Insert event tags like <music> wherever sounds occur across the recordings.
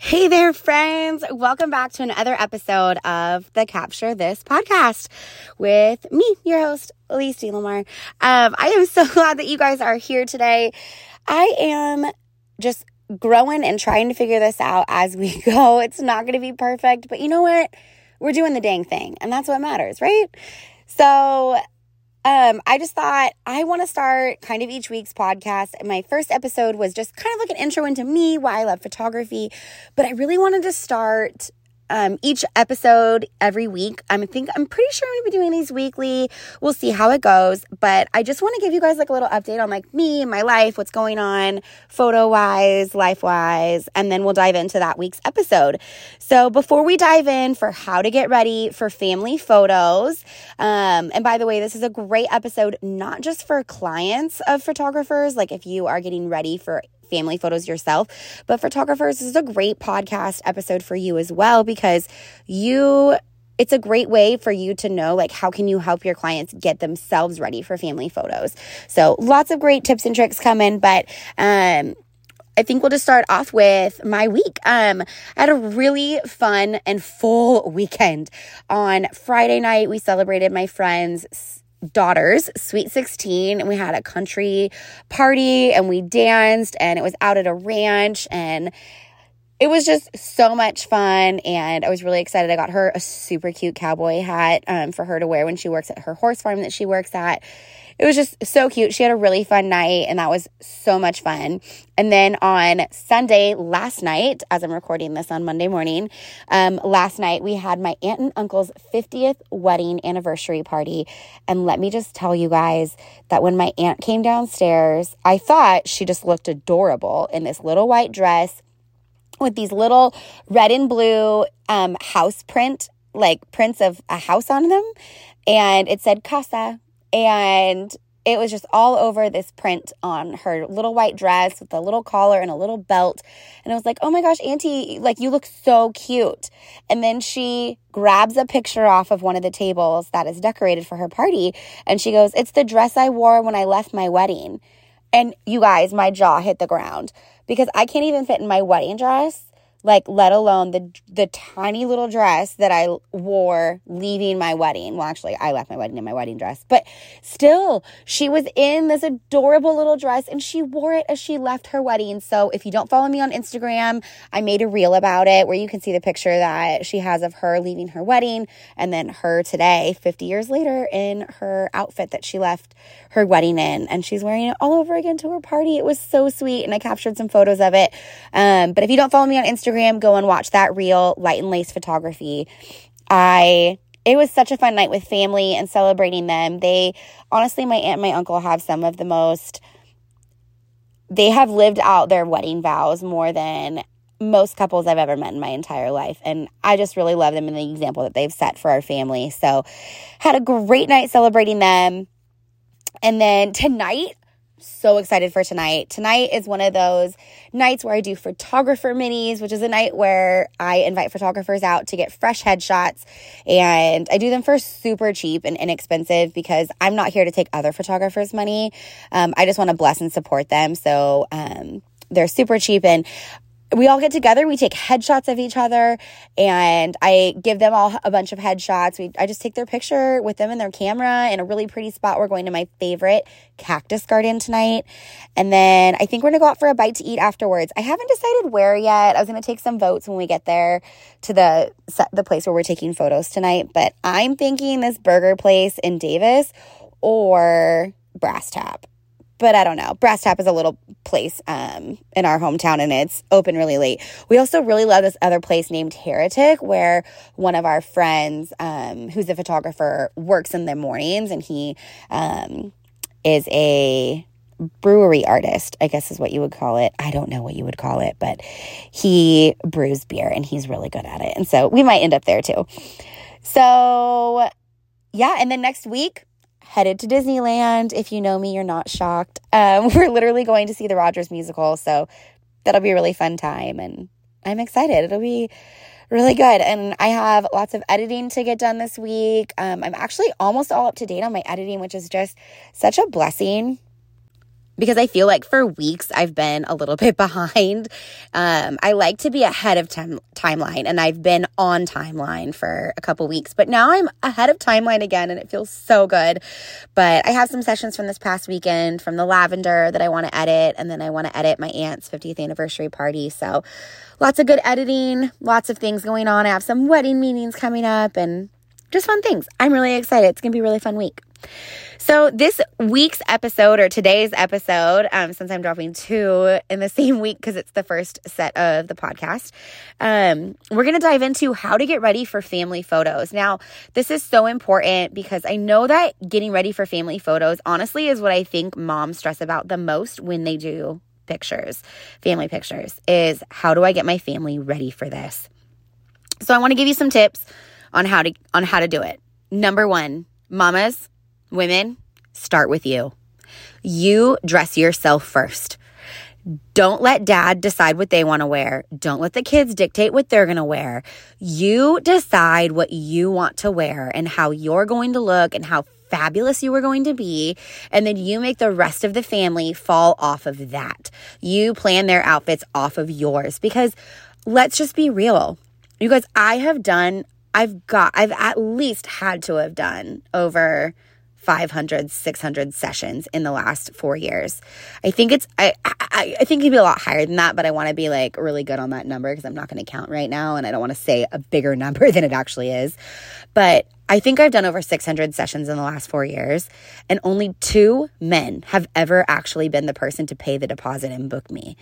Hey there, friends. Welcome back to another episode of the Capture This podcast with me, your host, Elise DeLamar. Um, I am so <laughs> glad that you guys are here today. I am just growing and trying to figure this out as we <laughs> go. It's not going to be perfect, but you know what? We're doing the dang thing, and that's what matters, right? So, um, I just thought I want to start kind of each week's podcast. My first episode was just kind of like an intro into me, why I love photography, but I really wanted to start um, each episode every week. I think I'm pretty sure I'm gonna be doing these weekly. We'll see how it goes, but I just want to give you guys like a little update on like me my life, what's going on, photo wise, life wise, and then we'll dive into that week's episode. So before we dive in for how to get ready for family photos, um, and by the way, this is a great episode not just for clients of photographers, like if you are getting ready for family photos yourself. But photographers, this is a great podcast episode for you as well because you it's a great way for you to know like how can you help your clients get themselves ready for family photos. So lots of great tips and tricks coming, but um I think we'll just start off with my week. Um, I had a really fun and full <laughs> weekend. On Friday night, we celebrated my friend's daughter's sweet 16 and we had a country party and we danced and it was out at a ranch and it was just so much fun and i was really excited. I got her a super cute cowboy hat um, for her to wear when she works at her horse farm that she works at it was just so cute. She had a really fun night, and that was so much fun. And then on Sunday, last night, as I'm recording this on Monday morning, um, last night we had my aunt and uncle's 50th wedding anniversary party. And let me just tell you guys that when my aunt came downstairs, I thought she just looked adorable in this little white dress with these little red and blue um, house print, like prints of a house on them. And it said Casa and it was just all over this print on her little white dress with a little collar and a little belt. And I was like, oh my gosh, Auntie, like you look so cute. And then she grabs a picture off of one of the tables that is decorated for her party. And she goes, it's the dress I wore when I left my wedding. And you guys, my jaw hit the ground because I can't even fit in my wedding dress like let alone the the tiny little dress that I wore leaving my wedding. Well, actually, I left my wedding in my wedding dress, but still, she was in this adorable little dress and she wore it as she left her wedding. So, if you don't follow me on Instagram, I made a reel about it where you can see the picture that she has of her leaving her wedding and then her today, 50 years later, in her outfit that she left her wedding in, and she's wearing it all over again to her party. It was so sweet, and I captured some photos of it. Um, but if you don't follow me on Instagram Instagram, go and watch that reel, Light and Lace Photography. I it was such a fun night with family and celebrating them. They honestly, my aunt and my uncle have some of the most they have lived out their wedding vows more than most couples I've ever met in my entire life. And I just really love them and the example that they've set for our family. So, had a great night celebrating them. And then tonight, so excited for tonight. Tonight is one of those nights where I do photographer minis, which is a night where I invite photographers out to get fresh headshots. And I do them for super cheap and inexpensive because I'm not here to take other photographers' money. Um, I just want to bless and support them. So, um, they're super cheap and we all get together we take headshots of each other and i give them all a bunch of headshots. We i just take their picture with them and their camera in a really pretty spot. We're going to my favorite cactus garden tonight. And then i think we're gonna go out for a bite to eat afterwards. I haven't decided where yet. I was gonna take some votes when we get there to the the place where we're taking photos tonight but i'm thinking this burger place in davis or brass tap but I don't know. Brass Tap is a little place um, in our hometown and it's open really late. We also really love this other place named Heretic where one of our friends, um, who's a photographer, works in the mornings and he um, is a brewery artist, I guess is what you would call it. I don't know what you would call it, but he brews beer and he's really good at it. And so we might end up there too. So, yeah. And then next week, headed to Disneyland. If you know me, you're not shocked. Um, <laughs> we're literally going to see the Rogers musical, so that'll be a really fun time, and I'm excited. It'll be really good. And I have lots of editing to get done this week. Um, I'm actually almost all up to date on my editing, which is just such a blessing because I feel like for weeks I've been a little <laughs> bit behind. Um, I like to be ahead of time timeline, and I've been on timeline for a couple weeks, but now I'm ahead of timeline again, and it feels so good. But I have some sessions from this past weekend from the lavender that I want to edit, and then I want to edit my aunt's 50th anniversary party. So lots of good editing, lots of things going on. I have some wedding meetings coming up, and just fun things. I'm really excited. It's gonna be a really fun week. So, this week's episode or today's episode, um, since I'm dropping two in the <laughs> same week because it's the first set of the podcast, um, we're going to dive into how to get ready for family photos. Now, this is so important because I know that getting ready for family photos, honestly, is what I think moms stress about the most when they do pictures, family pictures, is how do I get my family ready for this? So, I want to give you some tips on how to on how to do it. Number one, mamas Women, start with you. You dress yourself first. Don't let dad decide what they want to wear. Don't let the kids dictate what they're going to wear. You decide what you want to wear and how you're going to look and how fabulous you are going to be. And then you make the rest of the family fall off of that. You plan their outfits off of yours because let's just be real. You guys, I have done, I've got, I've at least had to have done over 500, 600 sessions in the last four years. I think it's, I, I, I think it'd be a lot higher than that, but I want to be like really good on that number because I'm not going to count right now and I don't want to say a bigger <laughs> number than it actually is. But I think I've done over 600 sessions in the last four years, and only two men have ever actually been the person to pay the deposit and book me.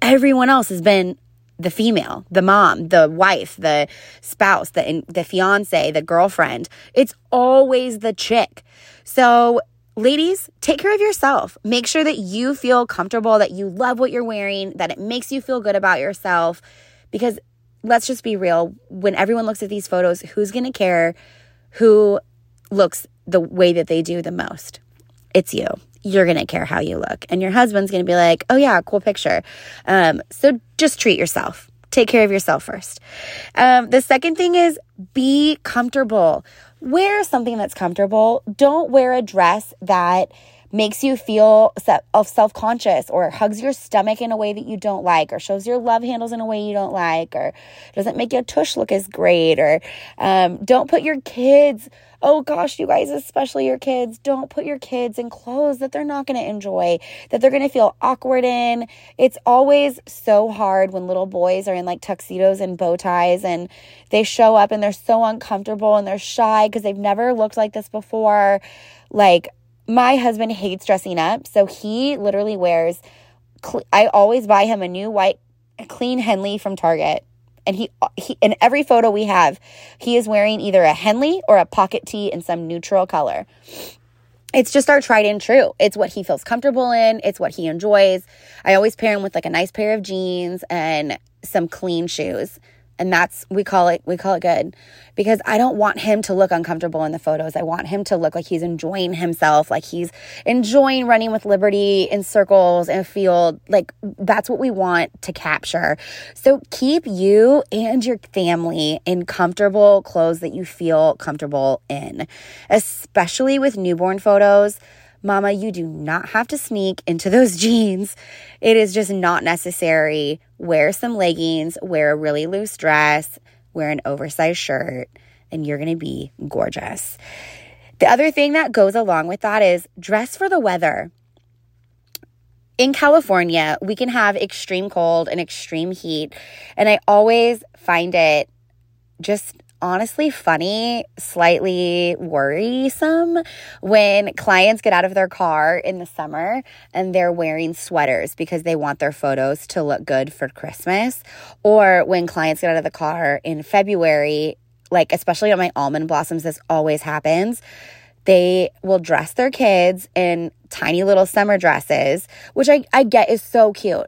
Everyone else has been the female, the mom, the wife, the spouse, the the fiance, the girlfriend. It's always the chick. So, ladies, take care of yourself. Make sure that you feel comfortable, that you love what you're wearing, that it makes you feel good about yourself because let's just be real, when everyone looks at these photos, who's going to care who looks the way that they do the most? It's you you're going to care how you look. And your husband's going to be like, oh, yeah, cool picture. Um, so just treat yourself. Take care of yourself first. Um, the second thing is be comfortable. Wear something that's comfortable. Don't wear a dress that makes you feel self conscious or hugs your stomach in a way that you don't like or shows your love handles in a way you don't like or doesn't make your tush look as great or um, don't put your kids oh gosh, you guys, especially your kids, don't put your kids in clothes that they're not going to enjoy, that they're going to feel awkward in. It's always so hard when little boys are in like tuxedos and bow ties and they show up and they're so uncomfortable and they're shy because they've never looked like this before. Like, my husband hates dressing up, so he literally wears. I always buy him a new white clean Henley from Target and he, he in every photo we have, he is wearing either a Henley or a pocket tee in some neutral color. It's just our tried and true. It's what he feels comfortable in. It's what he enjoys. I always pair him with like a nice pair of jeans and some clean shoes and that's we call it we call it good because I don't want him to look uncomfortable in the photos. I want him to look like he's enjoying himself, like he's enjoying running with Liberty in circles in a field. Like that's what we want to capture. So keep you and your family in comfortable clothes that you feel comfortable in, especially with newborn photos. Mama, you do not have to sneak into those <laughs> jeans. It is just not necessary. Wear some leggings, wear a really loose dress, wear an oversized shirt, and you're going to be gorgeous. The other thing that goes along with that is dress for the weather. In California, we can have extreme cold and extreme heat, and I always find it just honestly funny, slightly worrisome when clients get out of their car in the summer and they're wearing sweaters because they want their photos to look good for Christmas. Or when clients get out of the car in February, like especially on my almond blossoms, this always happens. They will dress their kids in tiny little summer dresses, which I, I get is so cute.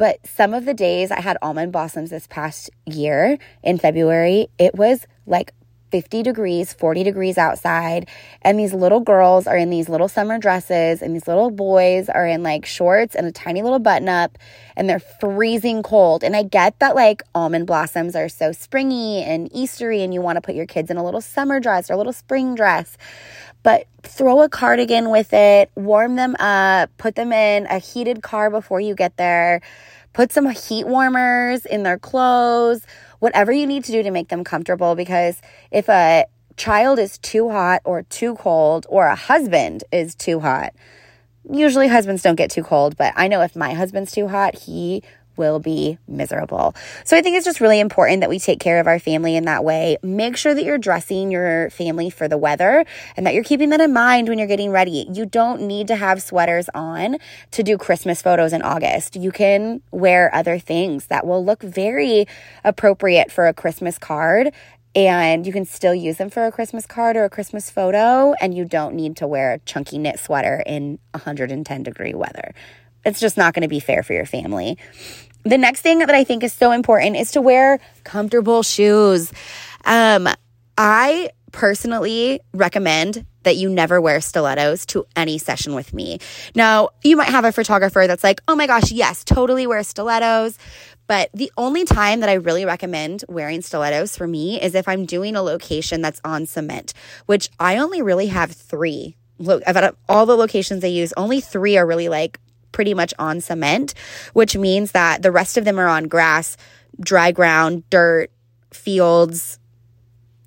But some of the days I had almond blossoms this past year in February, it was like 50 degrees, 40 degrees outside, and these little girls are in these little summer dresses, and these little boys are in like shorts and a tiny little button up, and they're freezing cold. And I get that like almond blossoms are so springy and Eastery, and you want to put your kids in a little summer dress or a little spring dress. But throw a cardigan with it, warm them up, put them in a heated car before you get there, put some heat warmers in their clothes whatever you need to do to make them comfortable. Because if a child is too hot or too cold, or a husband is too hot, usually husbands don't get too cold, but I know if my husband's too hot, he will be miserable. So I think it's just really important that we take care of our family in that way. Make sure that you're dressing your family for the weather and that you're keeping that in mind when you're getting ready. You don't need to have sweaters on to do Christmas photos in August. You can wear other things that will look very appropriate for a Christmas card and you can still use them for a Christmas card or a Christmas photo, and you don't need to wear a chunky knit sweater in 110 degree weather. It's just not going to be fair for your family. The next thing that I think is so important is to wear comfortable shoes. Um, I personally recommend that you never wear stilettos to any session with me. Now, you might have a photographer that's like, oh my gosh, yes, totally wear stilettos. But the only time that I really recommend wearing stilettos for me is if I'm doing a location that's on cement, which I only really have three. Look, out of all the locations I use, only three are really like pretty much on cement, which means that the rest of them are on grass, dry ground, dirt, fields,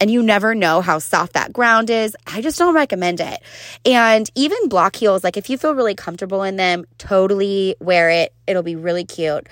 and you never know how soft that ground is. I just don't recommend it. And even block heels, like if you feel really comfortable in them, totally wear it. It'll be really cute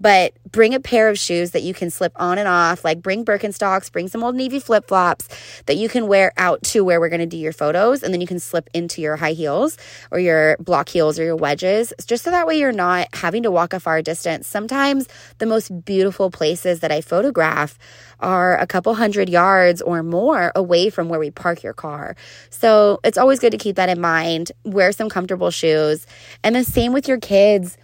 but bring a pair of shoes that you can slip on and off. Like bring Birkenstocks, bring some old Navy flip flops that you can wear out to where we're going to do your photos. And then you can slip into your high heels or your block heels or your wedges, just so that way you're not having to walk a far distance. Sometimes the most beautiful places that I photograph are a couple hundred yards or more away from where we park your car. So it's always good to keep that in mind. Wear some comfortable shoes. And the same with your kids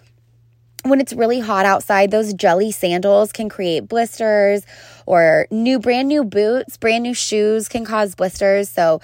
when it's really hot outside, those jelly sandals can create blisters, or new, brand new boots, brand new shoes can cause blisters. So,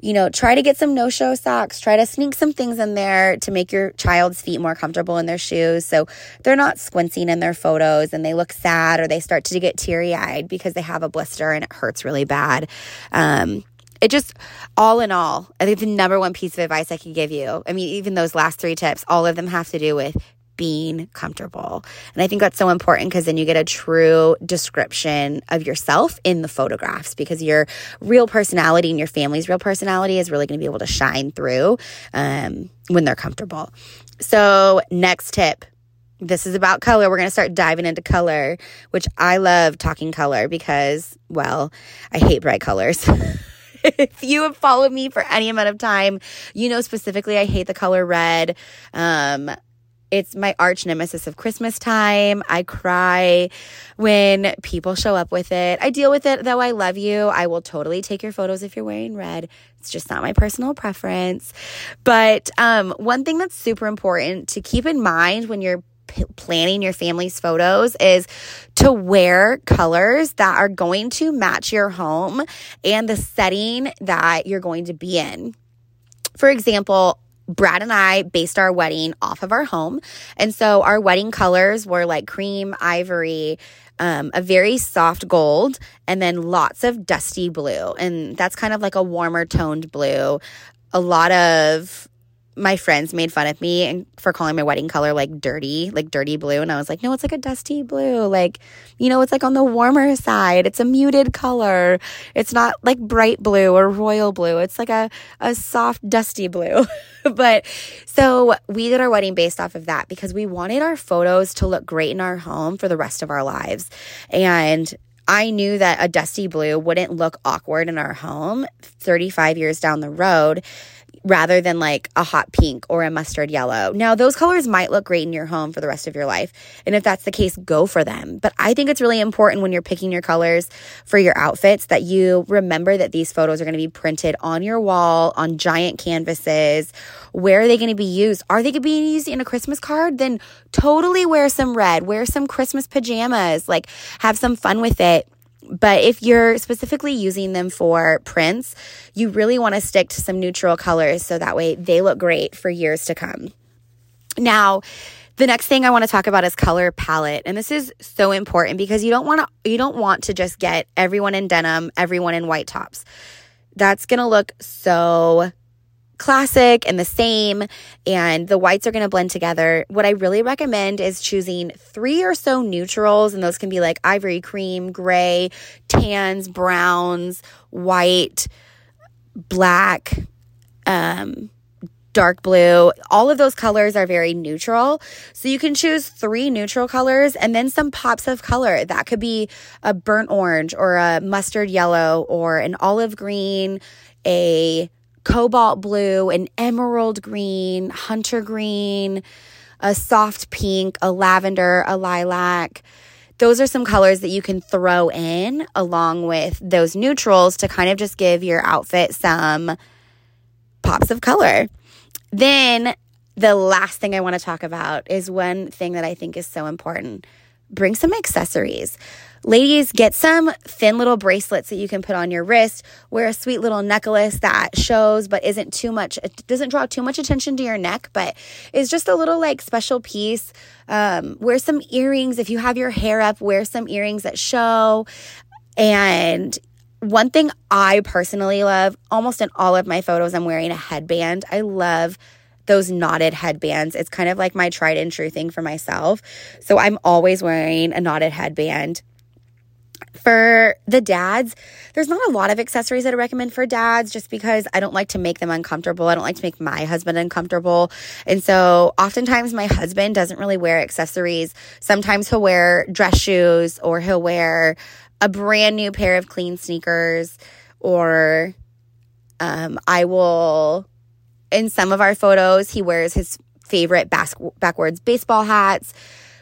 you know, try to get some no show socks. Try to sneak some things in there to make your child's feet more comfortable in their shoes. So they're not squinting in their photos and they look sad or they start to get teary eyed because they have a blister and it hurts really bad. Um, it just all in all i think the number one piece of advice i can give you i mean even those last three tips all of them have to do with being comfortable. And I think that's so important because then you get a true description of yourself in the photographs because your real personality and your family's real personality is really going to be able to shine through um, when they're comfortable. So, next tip this is about color. We're going to start diving into color, which I love talking color because, well, I hate bright colors. <laughs> if you have followed me for any amount of time, you know specifically I hate the color red. Um, it's my arch nemesis of Christmas time. I cry when people show up with it. I deal with it though. I love you. I will totally take your photos if you're wearing red. It's just not my personal preference. But um, one thing that's super important to keep in mind when you're p- planning your family's photos is to wear colors that are going to match your home and the setting that you're going to be in. For example, Brad and I based our wedding off of our home. And so our wedding colors were like cream, ivory, um, a very soft gold, and then lots of dusty blue. And that's kind of like a warmer toned blue. A lot of my friends made fun of me and for calling my wedding color like dirty, like dirty blue. And I was like, no, it's like a dusty blue. Like, you know, it's like on the warmer side. It's a muted color. It's not like bright blue or royal blue. It's like a, a soft, dusty blue. <laughs> but so we did our wedding based off of that because we wanted our photos to look great in our home for the rest of our lives. And I knew that a dusty blue wouldn't look awkward in our home 35 years down the road rather than like a hot pink or a mustard yellow. Now, those colors might look great in your home for the rest of your life. And if that's the case, go for them. But I think it's really important when you're picking your colors for your outfits that you remember that these photos are going to be printed on your wall, on giant canvases. Where are they going to be used? Are they going to be used in a Christmas card? Then totally wear some red, wear some Christmas pajamas, like have some fun with it but if you're specifically using them for prints, you really want to stick to some neutral colors so that way they look great for years to come. Now, the next thing I want to talk about is color palette. And this is so important because you don't want to you don't want to just get everyone in denim, everyone in white tops. That's going to look so classic and the same, and the whites are going to blend together. What I really recommend is choosing three or so neutrals, and those can be like ivory cream, gray, tans, browns, white, black, um, dark blue. All of those colors are very neutral. So you can choose three neutral colors and then some pops of color. That could be a burnt orange or a mustard yellow or an olive green, a cobalt blue, an emerald green, hunter green, a soft pink, a lavender, a lilac. Those are some colors that you can throw in along with those neutrals to kind of just give your outfit some pops of color. Then the last thing I want to talk about is one thing that I think is so important. Bring some accessories. Ladies, get some thin little bracelets that you can put on your wrist. Wear a sweet little necklace that shows but isn't too much, it doesn't draw too much attention to your neck, but is just a little like special piece. Um, wear some earrings. If you have your hair up, wear some earrings that show. And one thing I personally love, almost in all of my photos, I'm wearing a headband. I love those knotted headbands. It's kind of like my tried and true thing for myself. So I'm always wearing a knotted headband. For the dads, there's not a lot of accessories that I recommend for dads just because I don't like to make them uncomfortable. I don't like to make my husband uncomfortable. And so oftentimes my husband doesn't really wear accessories. Sometimes he'll wear dress shoes or he'll wear a brand new pair of clean sneakers or um, I will, in some of our photos, he wears his favorite bas- backwards baseball hats.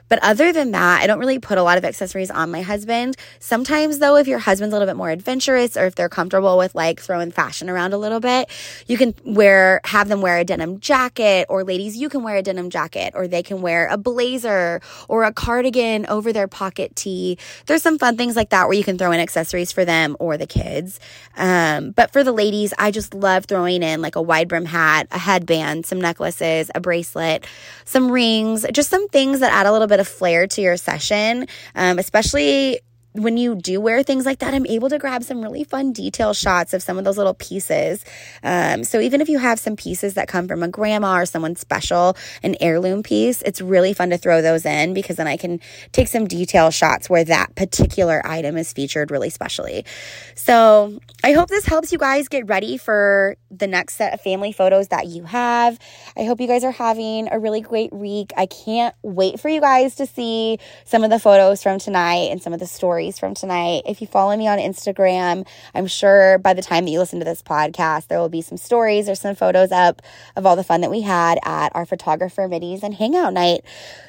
But other than that, I don't really put a lot of accessories on my husband. Sometimes, though, if your husband's a little bit more adventurous or if they're comfortable with like throwing fashion around a little bit, you can wear, have them wear a denim jacket, or ladies, you can wear a denim jacket, or they can wear a blazer or a cardigan over their pocket tee. There's some fun things like that where you can throw in accessories for them or the kids. Um, but for the ladies, I just love throwing in like a wide brim hat, a headband, some necklaces, a bracelet, some rings, just some things that add a little bit bit of flair to your session, um, especially when you do wear things like that, I'm able to grab some really fun detail shots of some of those little pieces. Um, so even if you have some pieces that come from a grandma or someone special, an heirloom piece, it's really fun to throw those in because then I can take some detail shots where that particular item is featured really specially. So I hope this helps you guys get ready for the next set of family photos that you have. I hope you guys are having a really great week. I can't wait for you guys to see some of the photos from tonight and some of the stories from tonight. If you follow me on Instagram, I'm sure by the time that you listen to this podcast, there will be some stories or some photos up of all the fun that we had at our photographer minis and hangout night.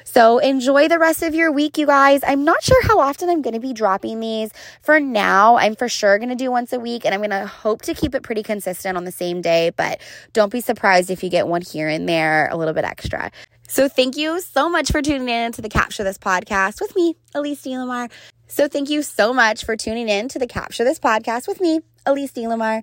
So enjoy the rest of your week, you guys. I'm not sure how often I'm going to be dropping these. For now, I'm for sure going to do once a week and I'm going to hope to keep it pretty consistent on the same day, but don't be surprised if you get one here and there a little bit extra. So thank you so much for tuning in to the Capture This podcast with me, Elise DeLamar. So thank you so much for tuning in to the Capture This podcast with me, Elise DeLamar.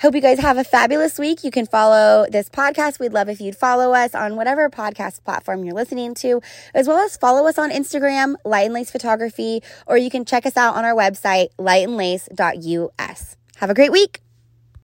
Hope you guys have a fabulous week. You can follow this podcast. We'd love if you'd follow us on whatever podcast platform you're listening to, as well as follow us on Instagram, Light and Lace Photography, or you can check us out on our website, lightandlace.us. Have a great week.